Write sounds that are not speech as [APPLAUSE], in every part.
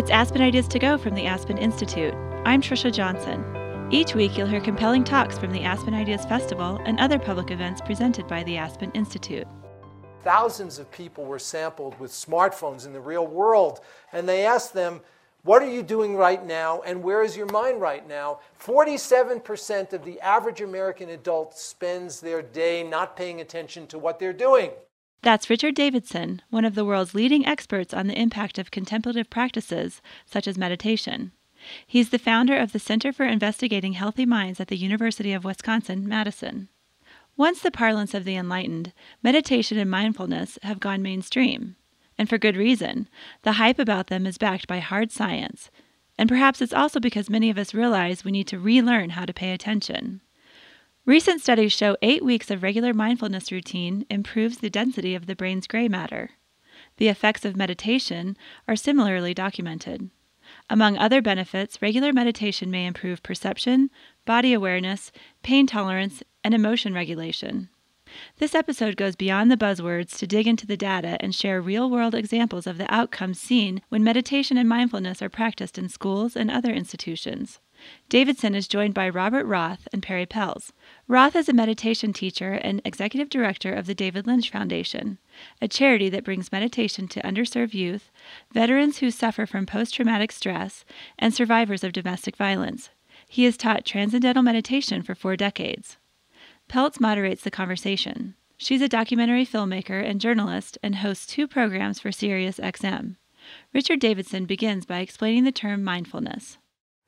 It's Aspen Ideas to Go from the Aspen Institute. I'm Trisha Johnson. Each week, you'll hear compelling talks from the Aspen Ideas Festival and other public events presented by the Aspen Institute. Thousands of people were sampled with smartphones in the real world, and they asked them, What are you doing right now, and where is your mind right now? 47% of the average American adult spends their day not paying attention to what they're doing. That's Richard Davidson, one of the world's leading experts on the impact of contemplative practices, such as meditation. He's the founder of the Center for Investigating Healthy Minds at the University of Wisconsin Madison. Once the parlance of the enlightened, meditation and mindfulness have gone mainstream. And for good reason. The hype about them is backed by hard science. And perhaps it's also because many of us realize we need to relearn how to pay attention. Recent studies show eight weeks of regular mindfulness routine improves the density of the brain's gray matter. The effects of meditation are similarly documented. Among other benefits, regular meditation may improve perception, body awareness, pain tolerance, and emotion regulation. This episode goes beyond the buzzwords to dig into the data and share real world examples of the outcomes seen when meditation and mindfulness are practiced in schools and other institutions. Davidson is joined by Robert Roth and Perri Peltz. Roth is a meditation teacher and executive director of the David Lynch Foundation, a charity that brings meditation to underserved youth, veterans who suffer from post traumatic stress, and survivors of domestic violence. He has taught transcendental meditation for four decades. Peltz moderates the conversation. She's a documentary filmmaker and journalist and hosts two programs for SiriusXM. Richard Davidson begins by explaining the term mindfulness.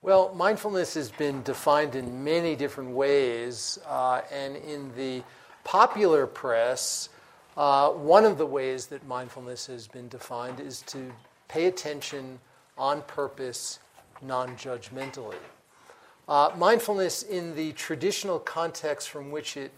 Well, mindfulness has been defined in many different ways, uh, and in the popular press, uh, one of the ways that mindfulness has been defined is to pay attention on purpose, non judgmentally. Uh, mindfulness, in the traditional context from which it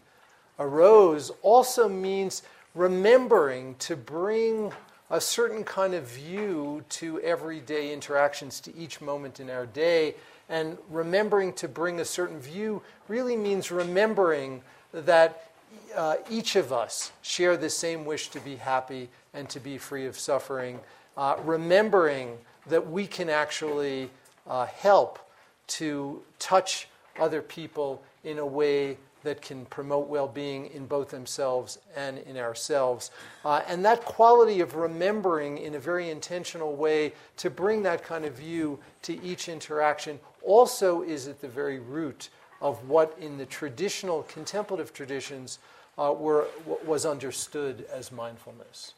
arose, also means remembering to bring a certain kind of view to everyday interactions, to each moment in our day. And remembering to bring a certain view really means remembering that uh, each of us share the same wish to be happy and to be free of suffering. Uh, remembering that we can actually uh, help to touch other people in a way that can promote well being in both themselves and in ourselves. Uh, and that quality of remembering in a very intentional way to bring that kind of view to each interaction also is at the very root of what in the traditional contemplative traditions uh, were, was understood as mindfulness.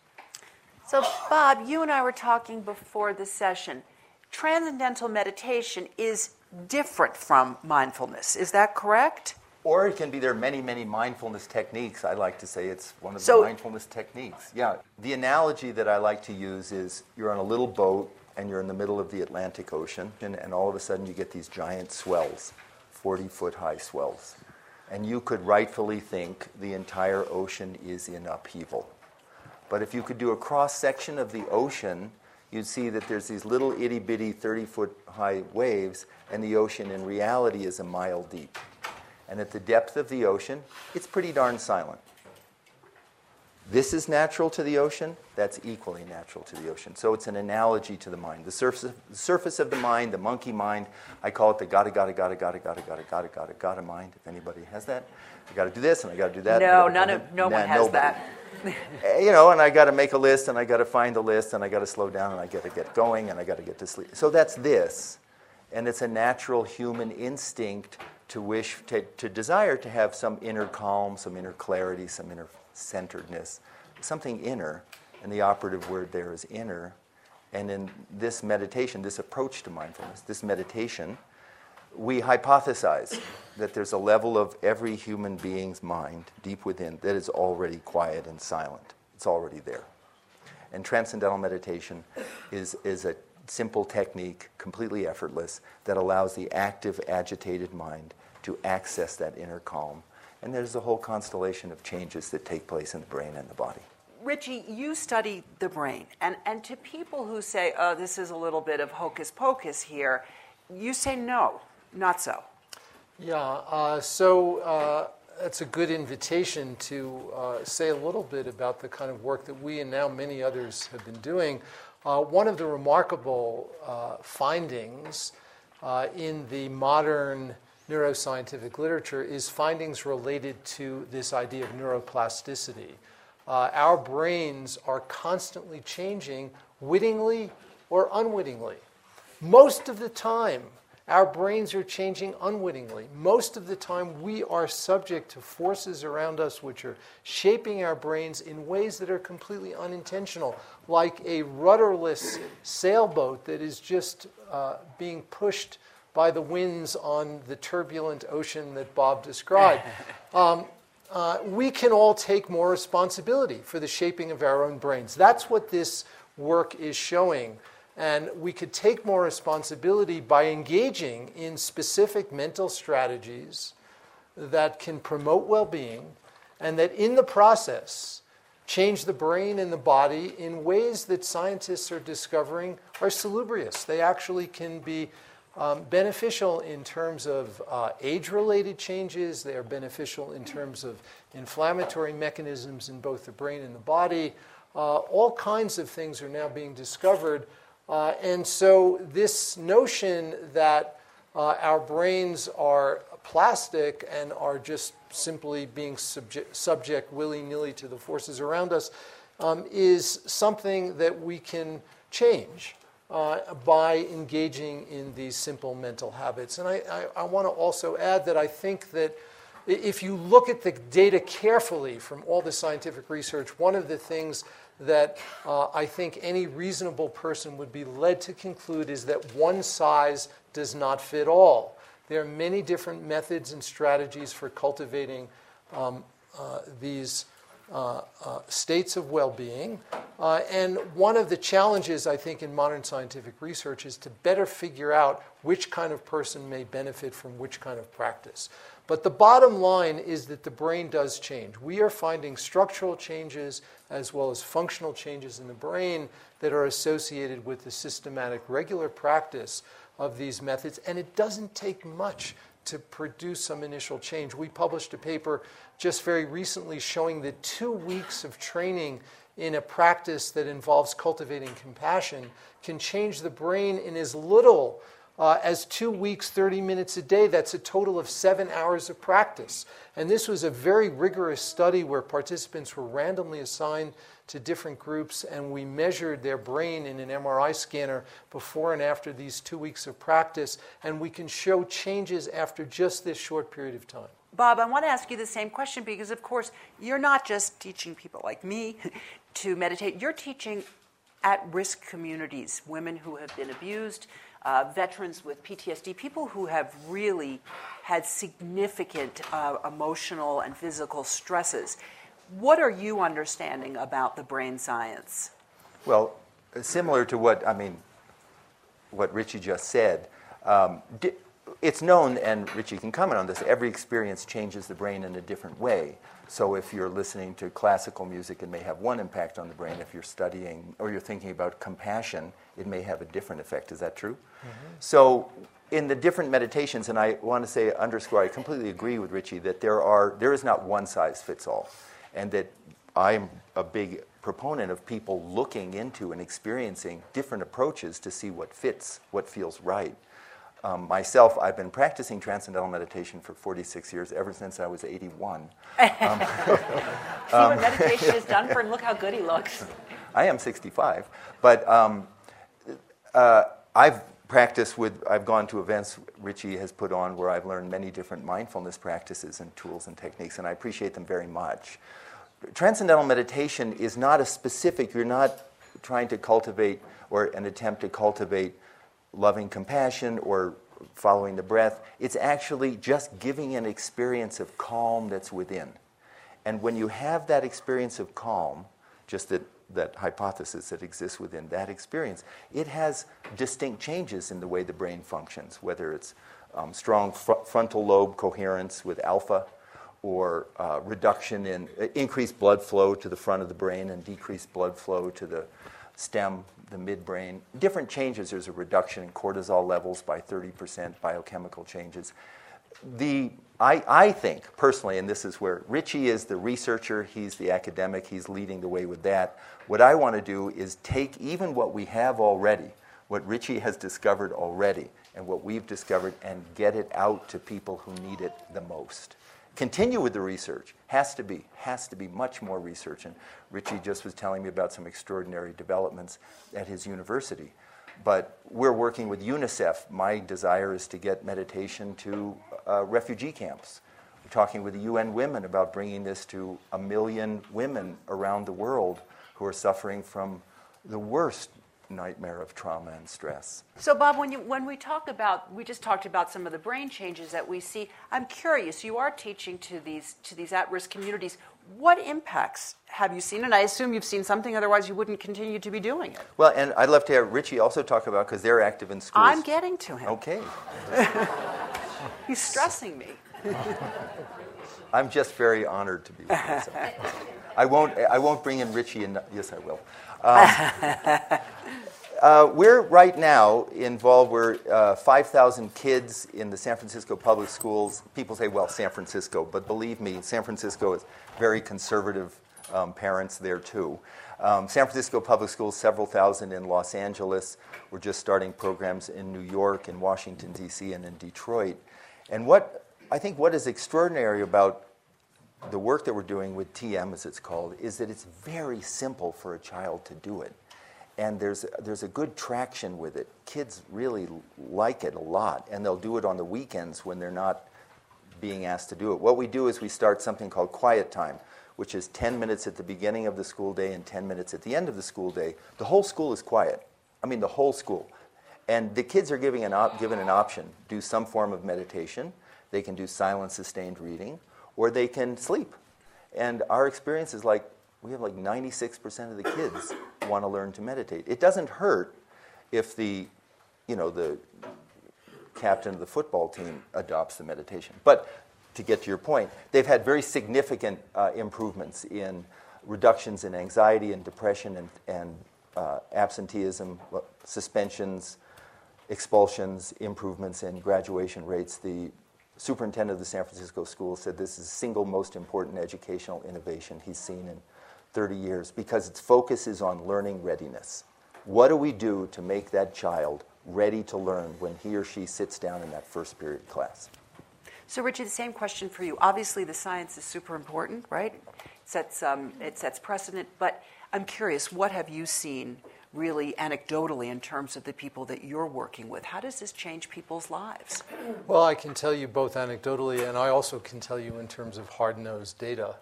So, Bob, you and I were talking before the session. Transcendental meditation is different from mindfulness. Is that correct? Or it can be there are many, many mindfulness techniques. I like to say it's one of So- the mindfulness techniques. Yeah. The analogy that I like to use is you're on a little boat and you're in the middle of the Atlantic Ocean, and, and all of a sudden you get these giant swells, 40 foot high swells. And you could rightfully think the entire ocean is in upheaval. But if you could do a cross section of the ocean, you'd see that there's these little itty bitty 30 foot high waves, and the ocean in reality is a mile deep. And at the depth of the ocean, it's pretty darn silent. This is natural to the ocean, that's equally natural to the ocean. So it's an analogy to the mind. The surface, the surface of the mind, the monkey mind, I call it the gotta, gotta, gotta, gotta, gotta, gotta, gotta, gotta, gotta mind, if anybody has that. I gotta do this and I gotta do that. No, gotta- none of no Nah, one has nobody. that. [LAUGHS] You know, and I got to make a list, and I got to find the list, and I got to slow down, and I got to get going, and I got to get to sleep. So that's this, and it's a natural human instinct to wish, to, to desire to have some inner calm, some inner clarity, some inner centeredness, something inner, and the operative word there is inner. And in this meditation, this approach to mindfulness, this meditation, we hypothesize that there's a level of every human being's mind deep within that is already quiet and silent. It's already there. And transcendental meditation is, is a simple technique, completely effortless, that allows the active, agitated mind to access that inner calm. And there's a whole constellation of changes that take place in the brain and the body. Richie, you study the brain, and, and to people who say, oh, this is a little bit of hocus pocus here, you say no, not so. Yeah, uh, so uh, that's a good invitation to uh, say a little bit about the kind of work that we and now many others have been doing. uh, one of the remarkable uh, findings uh, in the modern neuroscientific literature is findings related to this idea of neuroplasticity. Our brains are constantly changing, wittingly or unwittingly. Most of the time, our brains are changing unwittingly. Most of the time, we are subject to forces around us which are shaping our brains in ways that are completely unintentional, like a rudderless sailboat that is just uh, being pushed by the winds on the turbulent ocean that Bob described. [LAUGHS] Um, uh, we can all take more responsibility for the shaping of our own brains. That's what this work is showing. And we could take more responsibility by engaging in specific mental strategies that can promote well being and that in the process change the brain and the body in ways that scientists are discovering are salubrious. They actually can be um, beneficial in terms of uh, age related changes, they are beneficial in terms of inflammatory mechanisms in both the brain and the body. Uh, all kinds of things are now being discovered uh, and so, this notion that uh, our brains are plastic and are just simply being subject, subject willy nilly to the forces around us um, is something that we can change uh, by engaging in these simple mental habits. And I, I, I want to also add that I think that if you look at the data carefully from all the scientific research, one of the things that uh, I think any reasonable person would be led to conclude is that one size does not fit all. There are many different methods and strategies for cultivating um, uh, these uh, uh states of well being. Uh, and one of the challenges, I think, in modern scientific research is to better figure out which kind of person may benefit from which kind of practice. But the bottom line is that the brain does change. We are finding structural changes as well as functional changes in the brain that are associated with the systematic, regular practice of these methods. And it doesn't take much to produce some initial change. We published a paper just very recently showing that two weeks of training in a practice that involves cultivating compassion can change the brain in as little uh, as two weeks, 30 minutes a day. That's a total of seven hours of practice. And this was a very rigorous study where participants were randomly assigned to different groups, and we measured their brain in an MRI scanner before and after these two weeks of practice, and we can show changes after just this short period of time. Bob, I want to ask you the same question because, of course, you're not just teaching people like me [LAUGHS] to meditate, you're teaching at risk communities, women who have been abused, uh, veterans with PTSD, people who have really had significant uh, emotional and physical stresses. What are you understanding about the brain science? Well, similar to what I mean, what Richie just said. Um, di- it's known, and Richie can comment on this. Every experience changes the brain in a different way. So if you're listening to classical music, it may have one impact on the brain. If you're studying or you're thinking about compassion, it may have a different effect. Is that true? Mm-hmm. So in the different meditations, and I want to say underscore, I completely agree with Richie that there are there is not one size fits all, and that I'm a big proponent of people looking into and experiencing different approaches to see what fits, what feels right. Um, myself, I've been practicing transcendental meditation for 46 years, ever since I was 81. Um, [LAUGHS] See what meditation is done for him? Look how good he looks. [LAUGHS] I am 65. But um, uh, I've practiced with, I've gone to events Richie has put on where I've learned many different mindfulness practices and tools and techniques, and I appreciate them very much. Transcendental meditation is not a specific, you're not trying to cultivate or an attempt to cultivate loving compassion or following the breath. It's actually just giving an experience of calm that's within. And when you have that experience of calm, just that, that hypothesis that exists within that experience, it has distinct changes in the way the brain functions, whether it's um, strong fr- frontal lobe coherence with alpha or uh, reduction in uh, increased blood flow to the front of the brain and decreased blood flow to the stem the midbrain. Different changes. There's a reduction in cortisol levels by 30%, biochemical changes. the I, I think personally, and this is where Richie is the researcher, he's the academic, he's leading the way with that. What I want to do is take even what we have already, what Richie has discovered already, and what we've discovered, and get it out to people who need it the most. Continue with the research. Has to be, has to be much more research. And Richie just was telling me about some extraordinary developments at his university. But we're working with UNICEF. My desire is to get meditation to uh, refugee camps. We're talking with the UN Women about bringing this to a million women around the world who are suffering from the worst nightmare of trauma and stress. So, Bob, when, you, when we talk about, we just talked about some of the brain changes that we see. I'm curious. You are teaching to these to these at-risk communities. What impacts have you seen? And I assume you've seen something. Otherwise, you wouldn't continue to be doing it. Well, and I'd love to have Richie also talk about because they're active in schools. I'm getting to him. Okay. [LAUGHS] He's stressing me. [LAUGHS] I'm just very honored to be with you. So. I won't. I won't bring in Richie. And yes, I will. Um, [LAUGHS] uh, we're right now involved. We're uh, 5,000 kids in the San Francisco public schools. People say, "Well, San Francisco," but believe me, San Francisco is very conservative. Um, parents there too. Um, San Francisco public schools, several thousand in Los Angeles. We're just starting programs in New York, in Washington D.C., and in Detroit. And what I think what is extraordinary about the work that we're doing with TM, as it's called, is that it's very simple for a child to do it. And there's, there's a good traction with it. Kids really like it a lot, and they'll do it on the weekends when they're not being asked to do it. What we do is we start something called quiet time, which is 10 minutes at the beginning of the school day and 10 minutes at the end of the school day. The whole school is quiet. I mean, the whole school. And the kids are giving an op- given an option do some form of meditation, they can do silent sustained reading, or they can sleep. And our experience is like we have like 96% of the kids want to learn to meditate. It doesn't hurt if the, you know, the captain of the football team adopts the meditation. But to get to your point, they've had very significant uh, improvements in reductions in anxiety and depression and, and uh, absenteeism, suspensions, expulsions, improvements in graduation rates. The superintendent of the San Francisco school said this is the single most important educational innovation he's seen in 30 years because its focus is on learning readiness. What do we do to make that child ready to learn when he or she sits down in that first period class? So, Richie, the same question for you. Obviously, the science is super important, right? It sets, um, it sets precedent, but I'm curious, what have you seen really anecdotally in terms of the people that you're working with? How does this change people's lives? [CLEARS THROAT] Well, I can tell you both anecdotally, and I also can tell you in terms of hard nosed data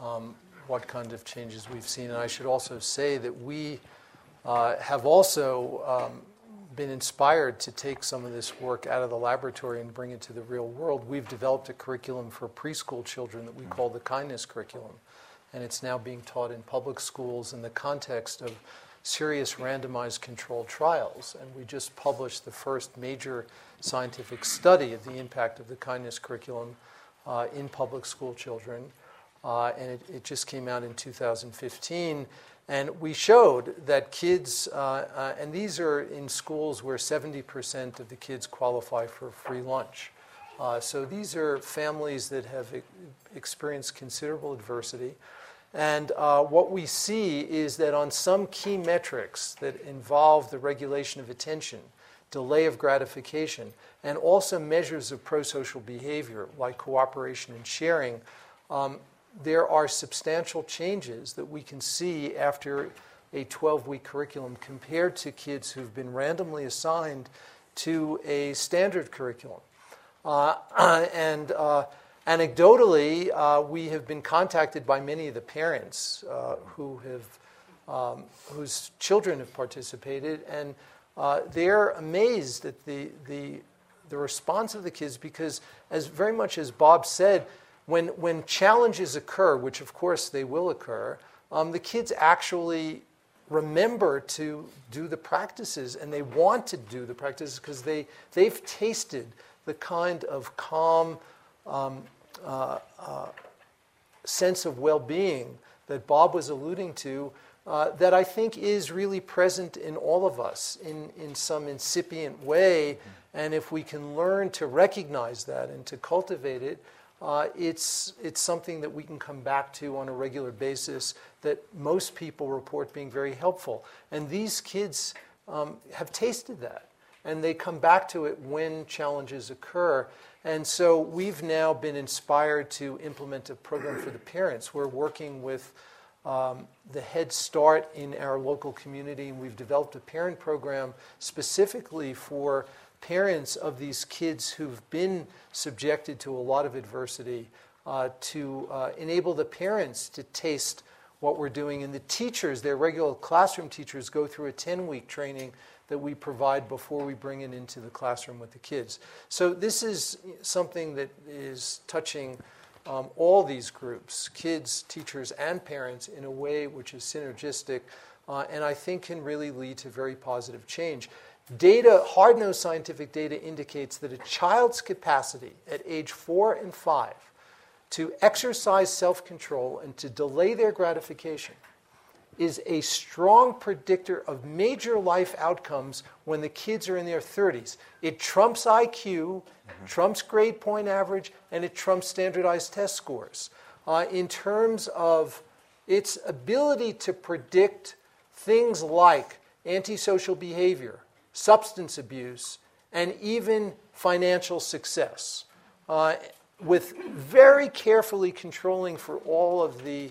um, what kind of changes we've seen. And I should also say that we uh, have also um, been inspired to take some of this work out of the laboratory and bring it to the real world. We've developed a curriculum for preschool children that we call the kindness curriculum. And it's now being taught in public schools in the context of serious randomized controlled trials. And we just published the first major scientific study of the impact of the kindness curriculum uh, in public school children. Uh, and it, it, just came out in 2015. And we showed that kids, uh, uh, and these are in schools where 70% of the kids qualify for free lunch. Uh, so these are families that have e- experienced considerable adversity. And uh, what we see is that on some key metrics that involve the regulation of attention, delay of gratification, and also measures of pro social behavior like cooperation and sharing, um, there are substantial changes that we can see after a 12 week curriculum compared to kids who've been randomly assigned to a standard curriculum. Uh, [CLEARS THROAT] and uh, Anecdotally, uh, we have been contacted by many of the parents uh, who have, um, whose children have participated, and uh, they're amazed at the, the, the response of the kids because, as very much as Bob said, when, when challenges occur, which of course they will occur, um, the kids actually remember to do the practices and they want to do the practices because they, they've tasted the kind of calm, um, uh, uh, sense of well being that Bob was alluding to. Uh, that I think is really present in all of us in, in some incipient way. And if we can learn to recognize that and to cultivate it, uh, it's, it's something that we can come back to on a regular basis that most people report being very helpful. And these kids um, have tasted that. And they come back to it when challenges occur. And so we've now been inspired to implement a program for the parents. We're working with um, the Head Start in our local community, and we've developed a parent program specifically for parents of these kids who've been subjected to a lot of adversity uh, to uh, enable the parents to taste what we're doing. And the teachers, their regular classroom teachers, go through a 10 week training that we provide before we bring it into the classroom with the kids. So this is something that is touching um, all these groups kids, teachers, and parents in a way which is synergistic uh, and I think can really lead to very positive change. Data, hard nosed scientific data indicates that a child's capacity at age four and five to exercise self control and to delay their gratification is a strong predictor of major life outcomes when the kids are in their 30s. It trumps IQ, mm-hmm. trumps grade point average, and it trumps standardized test scores. Uh, in terms of its ability to predict things like antisocial behavior, substance abuse, and even financial success, uh, with very carefully controlling for all of the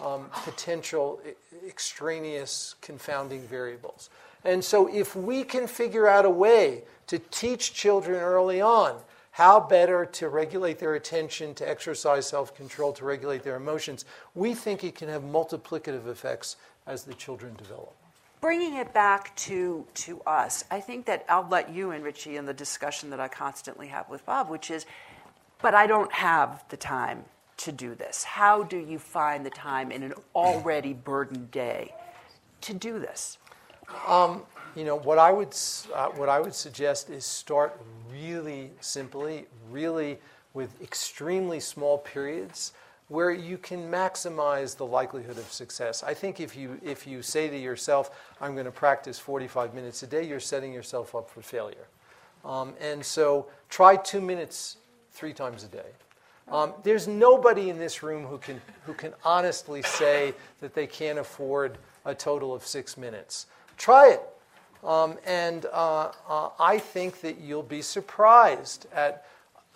um, potential extraneous confounding variables. And so, if we can figure out a way to teach children early on how better to regulate their attention, to exercise self control, to regulate their emotions, we think it can have multiplicative effects as the children develop bringing it back to, to us, I think that I'll let you and Richie in the discussion that I constantly have with Bob, which is, but I don't have the time to do this. How do you find the time in an already burdened day to do this? Um, you know, what I would uh, what I would suggest is start really simply, really with extremely small periods where you can maximize the likelihood of success. I think if you, if you say to yourself, I'm going to practice 45 minutes a day, you're setting yourself up for failure. Um, and so try two minutes three times a day. Um, there's nobody in this room who can, who can honestly say that they can't afford a total of six minutes. Try it. Um, and uh, uh, I think that you'll be surprised at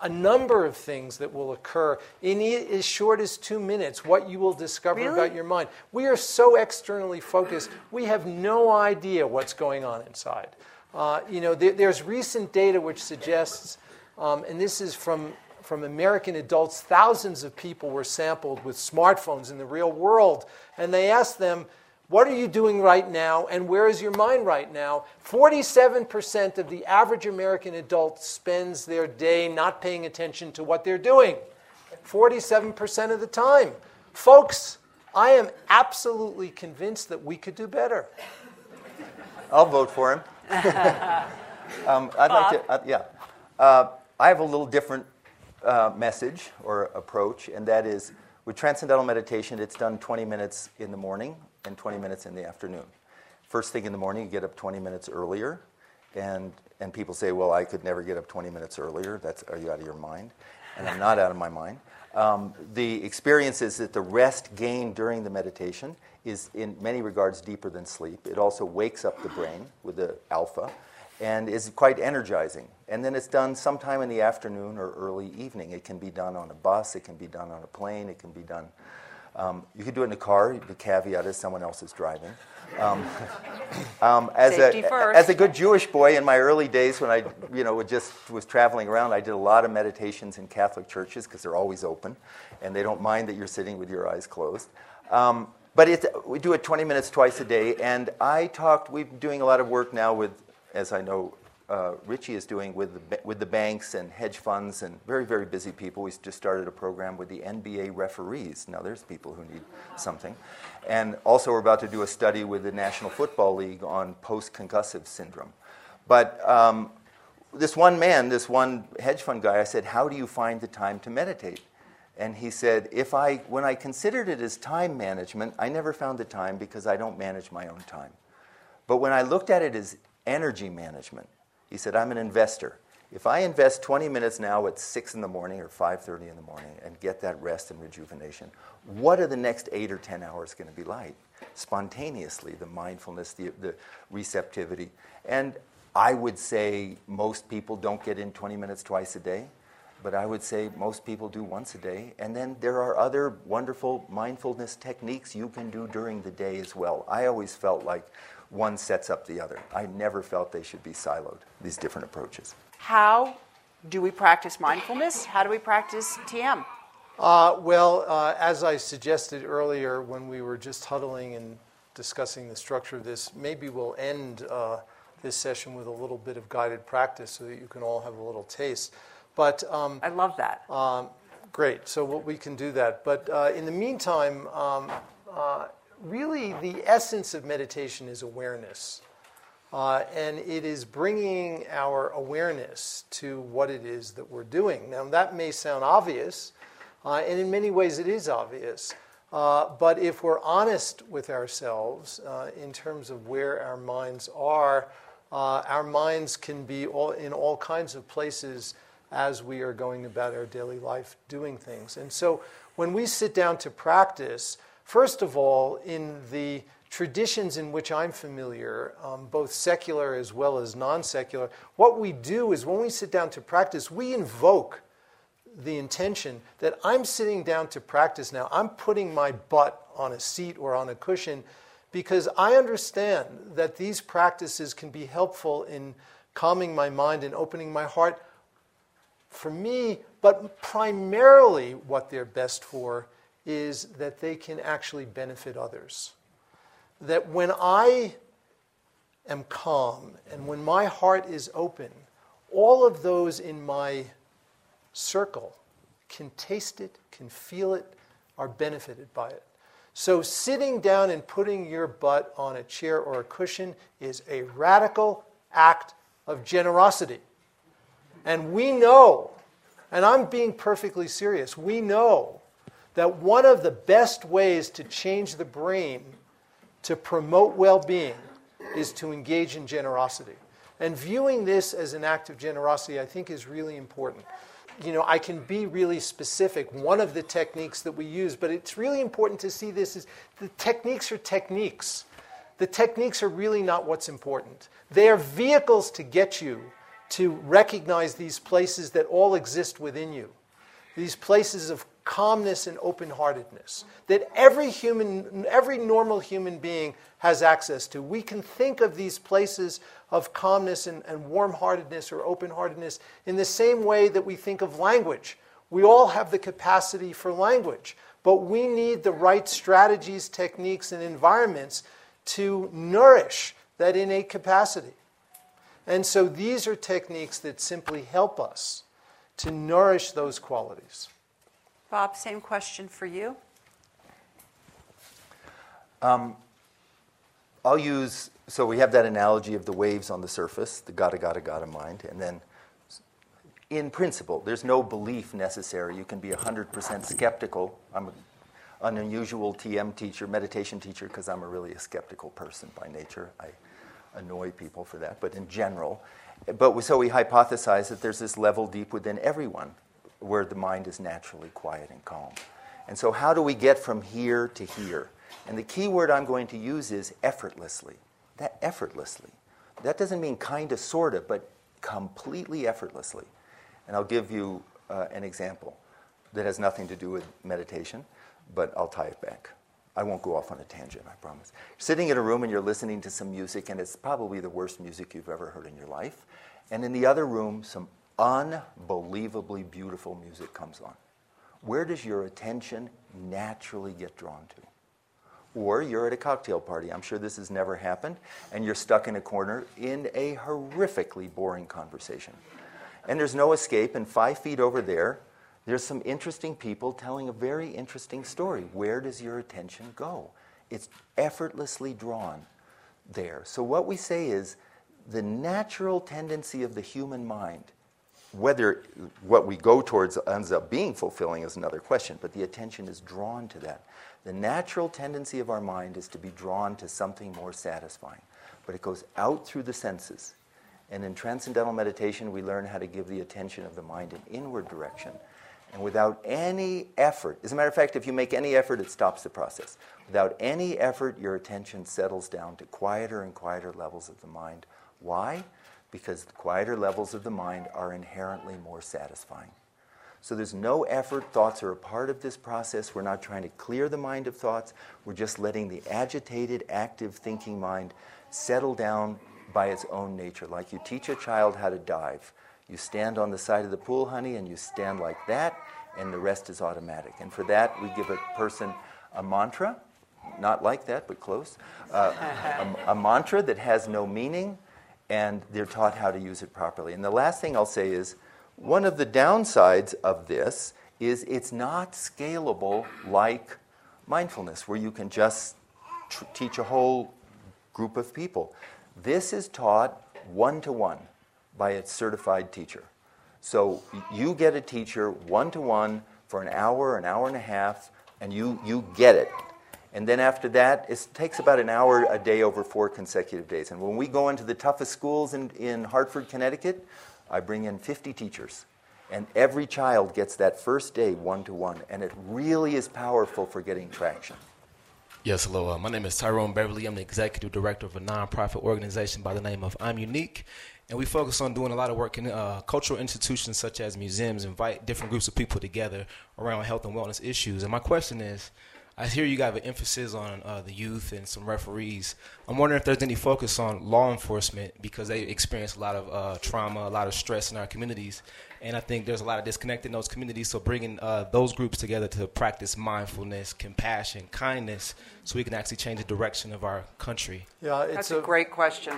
a number of things that will occur in as short as two minutes, what you will discover really? about your mind. We are so externally focused, we have no idea what's going on inside. Uh, you know, there, there's recent data which suggests, um, and this is from, from American adults, thousands of people were sampled with smartphones in the real world, and they asked them, what are you doing right now, and where is your mind right now? 47% of the average American adult spends their day not paying attention to what they're doing. 47% of the time. Folks, I am absolutely convinced that we could do better. I'll vote for him. [LAUGHS] um, I'd Bob. like to, uh, yeah. Uh, I have a little different uh, message or approach, and that is with transcendental meditation, it's done 20 minutes in the morning and 20 minutes in the afternoon. First thing in the morning, you get up 20 minutes earlier, and, and people say, Well, I could never get up 20 minutes earlier. That's, are you out of your mind? And I'm not out of my mind. Um, the experience is that the rest gained during the meditation is, in many regards, deeper than sleep. It also wakes up the brain with the alpha and is quite energizing. And then it's done sometime in the afternoon or early evening. It can be done on a bus, it can be done on a plane, it can be done um, you could do it in a car. The caveat is someone else is driving. Um, [LAUGHS] um, as, a, as a good Jewish boy in my early days when I you know, just was traveling around, I did a lot of meditations in Catholic churches because they're always open and they don't mind that you're sitting with your eyes closed. Um, but it, we do it 20 minutes twice a day. And I talked, we've been doing a lot of work now with, as I know uh, Richie is doing with the, with the banks and hedge funds and very, very busy people. We just started a program with the NBA referees. Now, there's people who need something. And also, we're about to do a study with the National Football League on post concussive syndrome. But um, this one man, this one hedge fund guy, I said, How do you find the time to meditate? And he said, if I, when I considered it as time management, I never found the time because I don't manage my own time. But when I looked at it as energy management, he said, I'm an investor. If I invest 20 minutes now at 6 in the morning or 5:30 in the morning and get that rest and rejuvenation, what are the next 8 or 10 hours going to be like? Spontaneously, the mindfulness, the, the receptivity. And I would say most people don't get in 20 minutes twice a day, but I would say most people do once a day. And then there are other wonderful mindfulness techniques you can do during the day as well. I always felt like one sets up the other. I never felt they should be siloed, these different approaches. How do we practice mindfulness? How do we practice TM? Uh, well, uh, as I suggested earlier when we were just huddling and discussing the structure of this, maybe we'll end uh, this session with a little bit of guided practice so that you can all have a little taste. But um, I love that. Um, great. So we can do that. But uh, in the meantime, um, uh, really the essence of meditation is awareness. Uh, and it is bringing our awareness to what it is that we're doing. Now, that may sound obvious, uh, and in many ways it is obvious. Uh, but if we're honest with ourselves uh, in terms of where our minds are, uh, our minds can be all, in all kinds of places as we are going about our daily life doing things. And so when we sit down to practice, first of all, in the traditions in which I'm familiar, um, both secular as well as non secular, what we do is when we sit down to practice, we invoke the intention that I'm sitting down to practice now. I'm putting my butt on a seat or on a cushion because I understand that these practices can be helpful in calming my mind and opening my heart for me, but primarily what they're best for is that they can actually benefit others that when I am calm and when my heart is open, all of those in my circle can taste it, can feel it, are benefited by it. So, sitting down and putting your butt on a chair or a cushion is a radical act of generosity. And we know, and I'm being perfectly serious, we know that one of the best ways to change the brain to promote well being is to engage in generosity. And viewing this as an act of generosity, I think, is really important. You know, I can be really specific, one of the techniques that we use, but it's really important to see this is the techniques are techniques. The techniques are really not what's important. They are vehicles to get you to recognize these places that all exist within you, these places of calmness and open heartedness that every human, every normal human being has access to. We can think of these places of calmness and, and warm heartedness or open heartedness in the same way that we think of language. We all have the capacity for language, but we need the right strategies, techniques, and environments to nourish that innate capacity. And so these are techniques that simply help us to nourish those qualities. Bob, same question for you. Um, I'll use, so we have that analogy of the waves on the surface, the gotta, gotta, gotta mind, and then in principle, there's no belief necessary. You can be 100% skeptical. I'm an unusual TM teacher, meditation teacher, because I'm a really a skeptical person by nature. I annoy people for that, but in general. But so we hypothesize that there's this level deep within everyone where the mind is naturally quiet and calm. And so, how do we get from here to here? And the key word I'm going to use is effortlessly. That effortlessly. That doesn't mean kind of, sort of, but completely effortlessly. And I'll give you uh, an example that has nothing to do with meditation, but I'll tie it back. I won't go off on a tangent, I promise. sitting in a room and you're listening to some music, and it's probably the worst music you've ever heard in your life. And in the other room, some unbelievably beautiful music comes on. Where does your attention naturally get drawn to? Or you're at a cocktail party, I'm sure this has never happened, and you're stuck in a corner in a horrifically boring conversation. And there's no escape, and five feet over there, there's some interesting people telling a very interesting story. Where does your attention go? It's effortlessly drawn there. So, what we say is the natural tendency of the human mind whether what we go towards ends up being fulfilling is another question, but the attention is drawn to that. The natural tendency of our mind is to be drawn to something more satisfying, but it goes out through the senses And in transcendental meditation, we learn how to give the attention of the mind an inward direction. And without any effort, as a matter of fact, if you make any effort, it stops the process. Without any effort, your attention settles down to quieter and quieter levels of the mind. Why? Because the quieter levels of the mind are inherently more satisfying. So there's no effort. Thoughts are a part of this process. We're not trying to clear the mind of thoughts. We're just letting the agitated, active thinking mind settle down by its own nature. Like you teach a child how to dive. You stand on the side of the pool, honey, and you stand like that, and the rest is automatic. And for that, we give a person a mantra, not like that, but close, uh, a, a mantra that has no meaning, and they're taught how to use it properly. And the last thing I'll say is one of the downsides of this is it's not scalable like mindfulness, where you can just tr- teach a whole group of people. This is taught one to one by its certified teacher. So you get a teacher one to one for an hour, an hour and a half, and you, you get it. And then after that, it takes about an hour a day over four consecutive days. And when we go into the toughest schools in, in Hartford, Connecticut, I bring in 50 teachers. And every child gets that first day one to one. And it really is powerful for getting traction. Yes, hello. Uh, my name is Tyrone Beverly. I'm the executive director of a nonprofit organization by the name of I'm Unique and we focus on doing a lot of work in uh, cultural institutions such as museums, invite different groups of people together around health and wellness issues. And my question is, I hear you got an emphasis on uh, the youth and some referees. I'm wondering if there's any focus on law enforcement because they experience a lot of uh, trauma, a lot of stress in our communities, and I think there's a lot of disconnect in those communities. So bringing uh, those groups together to practice mindfulness, compassion, kindness, so we can actually change the direction of our country. Yeah, it's That's a, a great question.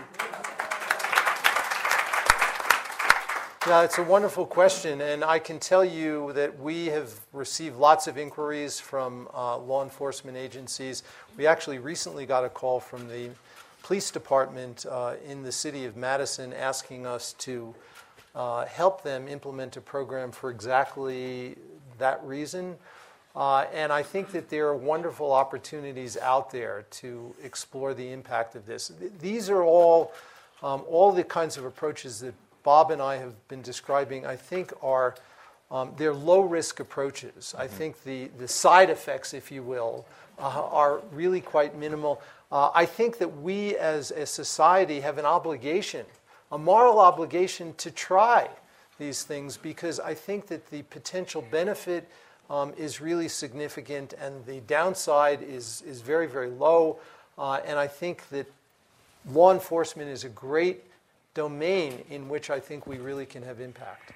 Yeah, it's a wonderful question, and I can tell you that we have received lots of inquiries from uh, law enforcement agencies. We actually recently got a call from the police department uh, in the city of Madison asking us to uh, help them implement a program for exactly that reason. Uh, and I think that there are wonderful opportunities out there to explore the impact of this. These are all um, all the kinds of approaches that Bob and I have been describing, I think, are um, they're low risk approaches. Mm-hmm. I think the, the side effects, if you will, uh, are really quite minimal. Uh, I think that we as a society have an obligation, a moral obligation to try these things because I think that the potential benefit um, is really significant and the downside is, is very, very low. Uh, and I think that law enforcement is a great domain in which I think we really can have impact.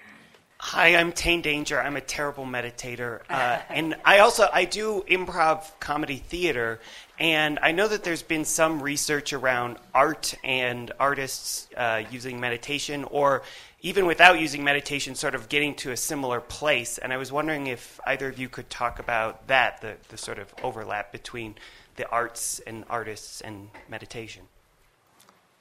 Hi, I'm Tane Danger. I'm a terrible meditator, [LAUGHS] uh, and I also I do improv comedy theater. And I know that there's been some research around art and artists uh, using meditation, or even without using meditation, sort of getting to a similar place. And I was wondering if either of you could talk about that, the, the sort of overlap between the arts and artists and meditation.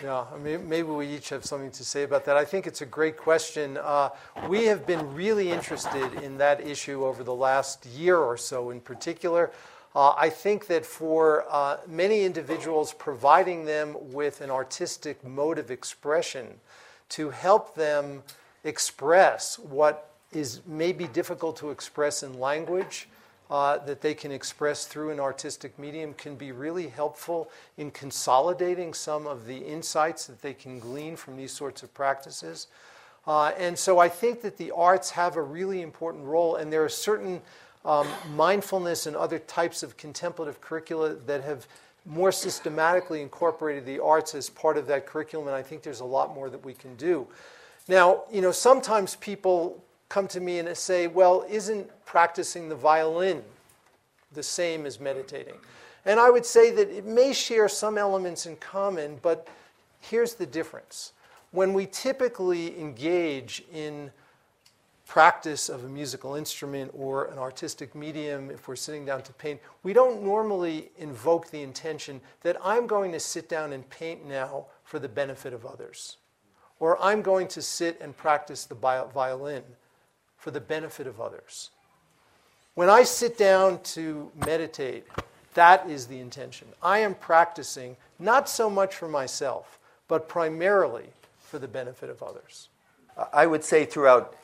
Yeah, I mean, maybe we each have something to say about that. I think it's a great question. Uh, we have been really interested in that issue over the last year or so in particular. Uh, I think that for uh, many individuals, providing them with an artistic mode of expression to help them express what is maybe difficult to express in language uh, that they can express through an artistic medium can be really helpful in consolidating some of the insights that they can glean from these sorts of practices. Uh, and so I think that the arts have a really important role, and there are certain um, mindfulness and other types of contemplative curricula that have more systematically incorporated the arts as part of that curriculum, and I think there's a lot more that we can do. Now, you know, sometimes people come to me and say, well, isn't practicing the violin the same as meditating? And I would say that it may share some elements in common, but here's the difference. When we typically engage in practice of a musical instrument or an artistic medium, if we're sitting down to paint, we don't normally invoke the intention that I'm going to sit down and paint now for the benefit of others, or I'm going to sit and practice the violin for the benefit of others. When I sit down to meditate, that is the intention. I am practicing not so much for myself, but primarily for the benefit of others. I would say throughout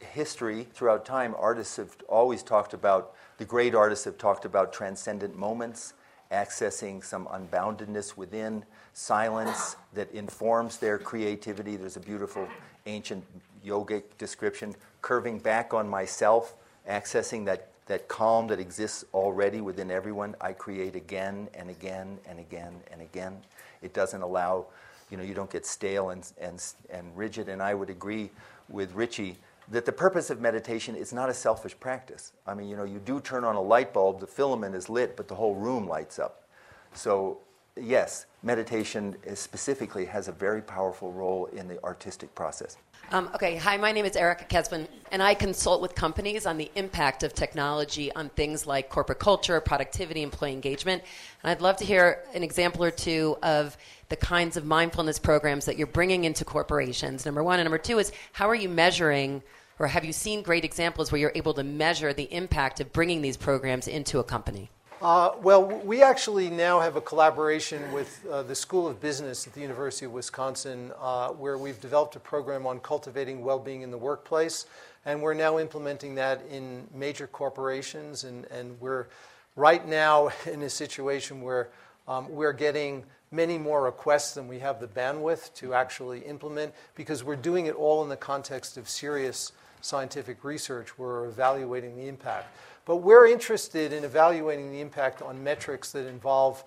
history, throughout time, artists have always talked about, the great artists have talked about transcendent moments, accessing some unboundedness within, silence that informs their creativity. There's a beautiful ancient yogic description, curving back on myself, accessing that, that calm that exists already within everyone. I create again and again and again and again. It doesn't allow, you know, you don't get stale and, and, and rigid. And I would agree with Richie that the purpose of meditation is not a selfish practice. I mean, you know, you do turn on a light bulb, the filament is lit, but the whole room lights up. So, yes, meditation specifically has a very powerful role in the artistic process. Um, okay, hi, my name is Erica Keswin, and I consult with companies on the impact of technology on things like corporate culture, productivity, employee engagement. And I'd love to hear an example or two of the kinds of mindfulness programs that you're bringing into corporations, number one. And number two is how are you measuring, or have you seen great examples where you're able to measure the impact of bringing these programs into a company? Uh, well, we actually now have a collaboration with uh, the School of Business at the University of Wisconsin, uh, where we've developed a program on cultivating well being in the workplace. And we're now implementing that in major corporations. And, and we're right now [LAUGHS] in a situation where um, we're getting many more requests than we have the bandwidth to actually implement because we're doing it all in the context of serious scientific research. We're evaluating the impact. But we're interested in evaluating the impact on metrics that involve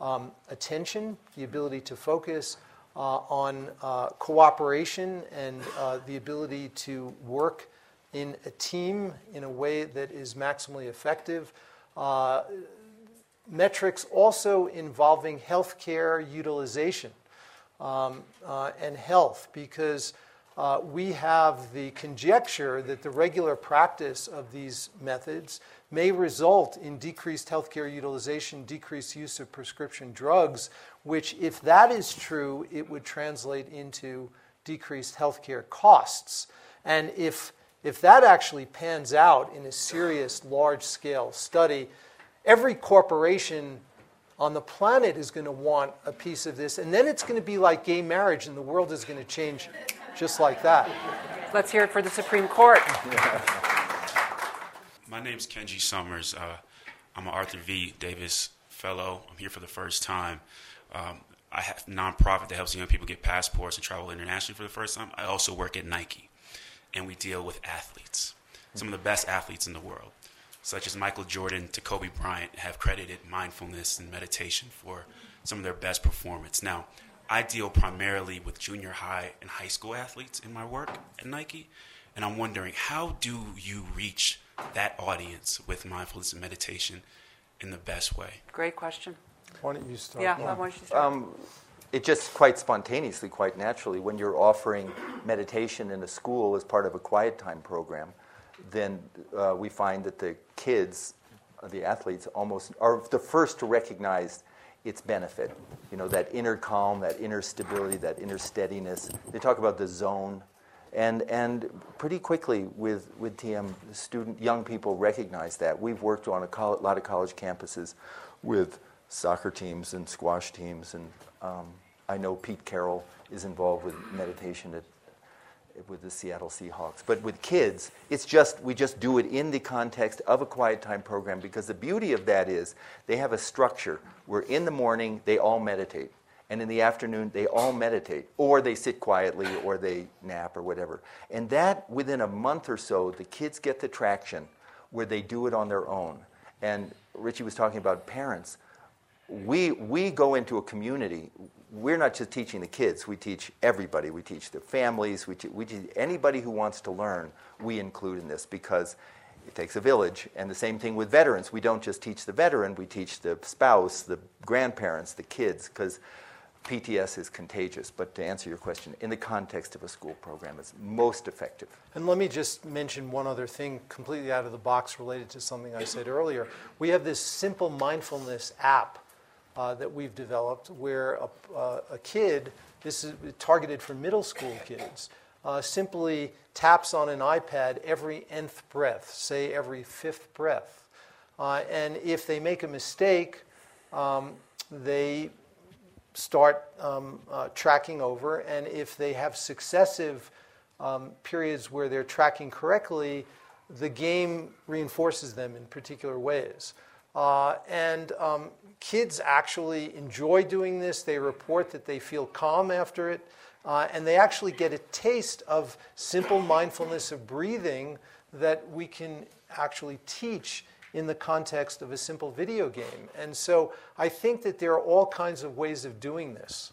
um, attention, the ability to focus, uh, on uh, cooperation, and uh, the ability to work in a team in a way that is maximally effective. Uh, metrics also involving healthcare utilization um, uh, and health, because uh, we have the conjecture that the regular practice of these methods may result in decreased healthcare utilization, decreased use of prescription drugs, which, if that is true, it would translate into decreased healthcare costs. And if, if that actually pans out in a serious, large scale study, every corporation on the planet is going to want a piece of this. And then it's going to be like gay marriage, and the world is going to change just like that. Let's hear it for the Supreme Court. [LAUGHS] My name is Kenji Summers. Uh, I'm an Arthur V. Davis Fellow. I'm here for the first time. Um, I have a nonprofit that helps young people get passports and travel internationally for the first time. I also work at Nike, and we deal with athletes, some of the best athletes in the world, such as Michael Jordan to Kobe Bryant, have credited mindfulness and meditation for some of their best performance. Now, I deal primarily with junior high and high school athletes in my work at Nike, and I'm wondering how do you reach that audience with mindfulness and meditation in the best way? Great question. Why don't you start? Yeah, why don't you start? Um, it just quite spontaneously, quite naturally, when you're offering meditation in a school as part of a quiet time program, then uh, we find that the kids, the athletes, almost are the first to recognize its benefit. You know, that inner calm, that inner stability, that inner steadiness. They talk about the zone. And, and pretty quickly with, with TM, student, young people recognize that. We've worked on a co- lot of college campuses with soccer teams and squash teams. And um, I know Pete Carroll is involved with meditation at with the Seattle Seahawks. But with kids, it's just we just do it in the context of a quiet time program because the beauty of that is they have a structure where in the morning they all meditate and in the afternoon they all meditate or they sit quietly or they nap or whatever. And that within a month or so the kids get the traction where they do it on their own. And Richie was talking about parents. We, we go into a community we're not just teaching the kids, we teach everybody. We teach the families, we, te- we teach anybody who wants to learn, we include in this because it takes a village. And the same thing with veterans. We don't just teach the veteran, we teach the spouse, the grandparents, the kids, because PTS is contagious. But to answer your question, in the context of a school program, it's most effective. And let me just mention one other thing completely out of the box related to something I said earlier. We have this simple mindfulness app uh, that we've developed where a, uh, a, kid, this is targeted for middle school kids, uh, simply taps on an iPad every nth breath, say every fifth breath. Uh, and if they make a mistake, um, they start um, uh, tracking over, and if they have successive um, periods where they're tracking correctly, the game reinforces them in particular ways. Uh, and um, kids actually enjoy doing this. They report that they feel calm after it. Uh, and they actually get a taste of simple mindfulness of breathing that we can actually teach in the context of a simple video game. And so I think that there are all kinds of ways of doing this.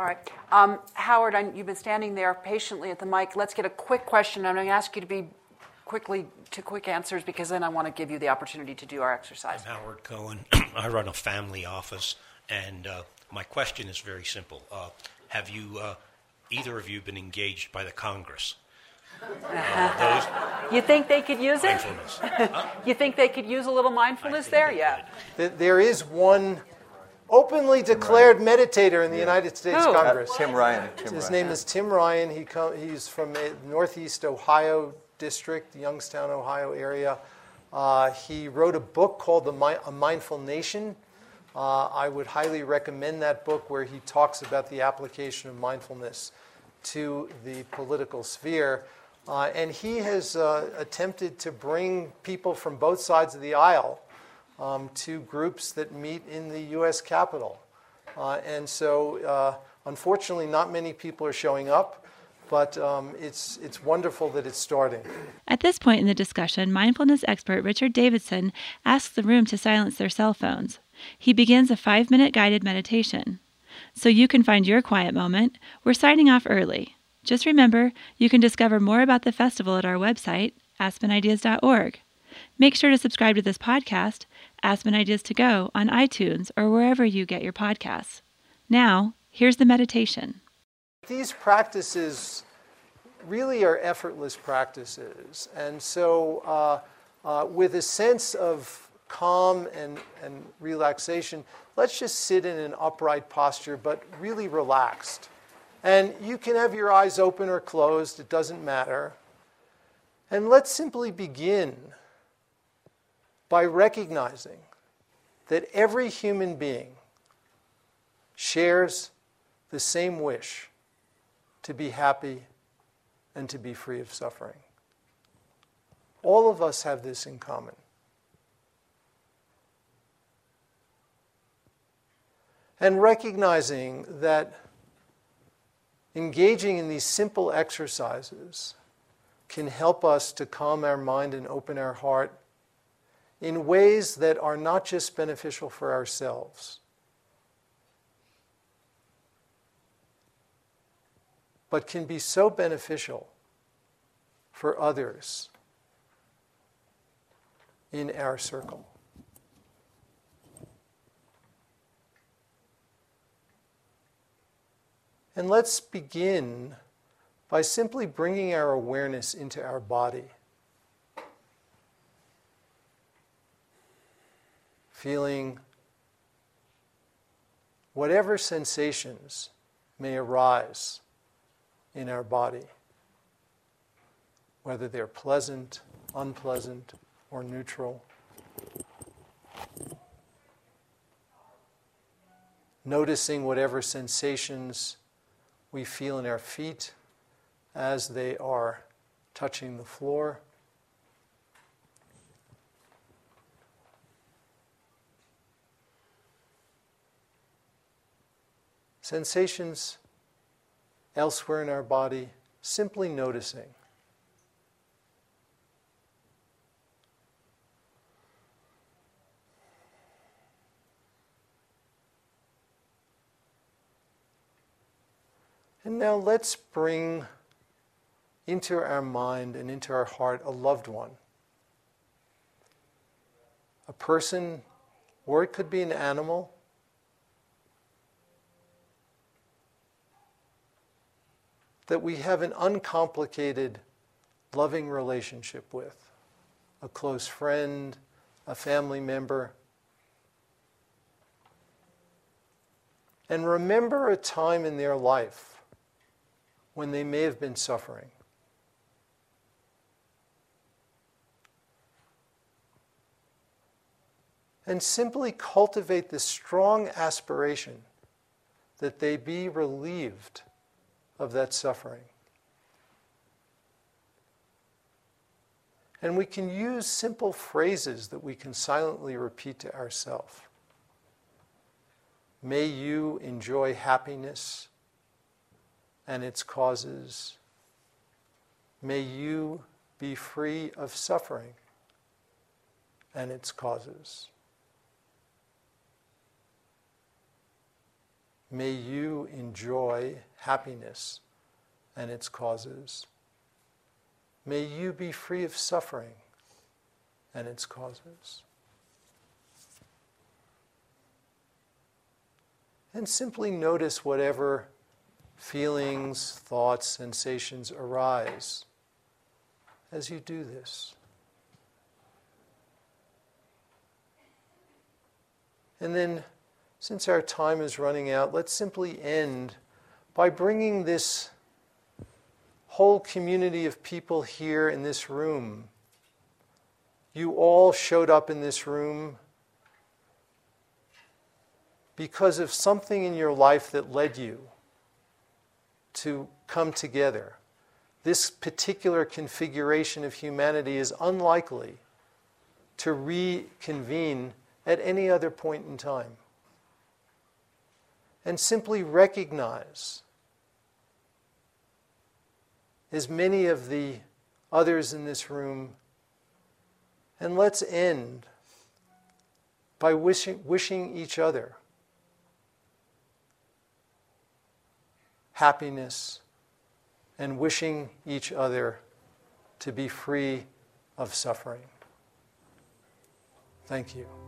All right. Um, Howard, I, you've been standing there patiently at the mic. Let's get a quick question. I'm going to ask you to be quickly to quick answers because then I want to give you the opportunity to do our exercise. I'm Howard Cohen. [CLEARS THROAT] I run a family office, and uh, my question is very simple. Uh, have you, uh, either of you, been engaged by the Congress? [LAUGHS] Uh, you think they could use it? [LAUGHS] Huh? you think they could use a little mindfulness there? Yeah. There is one openly declared meditator in the yeah. United States Who? Congress. Tim Ryan. Tim His Ryan. name is Tim Ryan. He com- he's from Northeast Ohio district, the Youngstown, Ohio area. Uh, he wrote a book called the Mi- A Mindful Nation. Uh, I would highly recommend that book where he talks about the application of mindfulness to the political sphere. Uh, and he has uh, attempted to bring people from both sides of the aisle um, to groups that meet in the U.S. Capitol. Uh, and so, uh, unfortunately, not many people are showing up but um, it's, it's wonderful that it's starting. At this point in the discussion, mindfulness expert Richard Davidson asks the room to silence their cell phones. He begins a five minute guided meditation. So you can find your quiet moment, we're signing off early. Just remember, you can discover more about the festival at our website, aspenideas.org. Make sure to subscribe to this podcast, Aspen Ideas to Go, on iTunes or wherever you get your podcasts. Now, here's the meditation. These practices really are effortless practices. And so, uh, uh, with a sense of calm and, and relaxation, let's just sit in an upright posture, but really relaxed. And you can have your eyes open or closed, it doesn't matter. And let's simply begin by recognizing that every human being shares the same wish to be happy and to be free of suffering. All of us have this in common. And recognizing that engaging in these simple exercises can help us to calm our mind and open our heart in ways that are not just beneficial for ourselves but can be so beneficial for others in our circle. And let's begin by simply bringing our awareness into our body. Feeling whatever sensations may arise in our body, whether they're pleasant, unpleasant, or neutral. Noticing whatever sensations we feel in our feet as they are touching the floor. Sensations elsewhere in our body, simply noticing. And now let's bring into our mind and into our heart a loved one. A person, or it could be an animal, that we have an uncomplicated, loving relationship with a close friend, a family member. And remember a time in their life when they may have been suffering. And simply cultivate this strong aspiration that they be relieved of that suffering. And we can use simple phrases that we can silently repeat to ourselves. May you enjoy happiness and its causes. May you be free of suffering and its causes. May you enjoy happiness and its causes. May you be free of suffering and its causes. And simply notice whatever feelings, thoughts, sensations arise as you do this. And then, since our time is running out, let's simply end by bringing this whole community of people here in this room. You all showed up in this room because of something in your life that led you to come together. This particular configuration of humanity is unlikely to reconvene at any other point in time. And simply recognize, as many of the others in this room, and let's end by wishing, wishing each other happiness and wishing each other to be free of suffering. Thank you.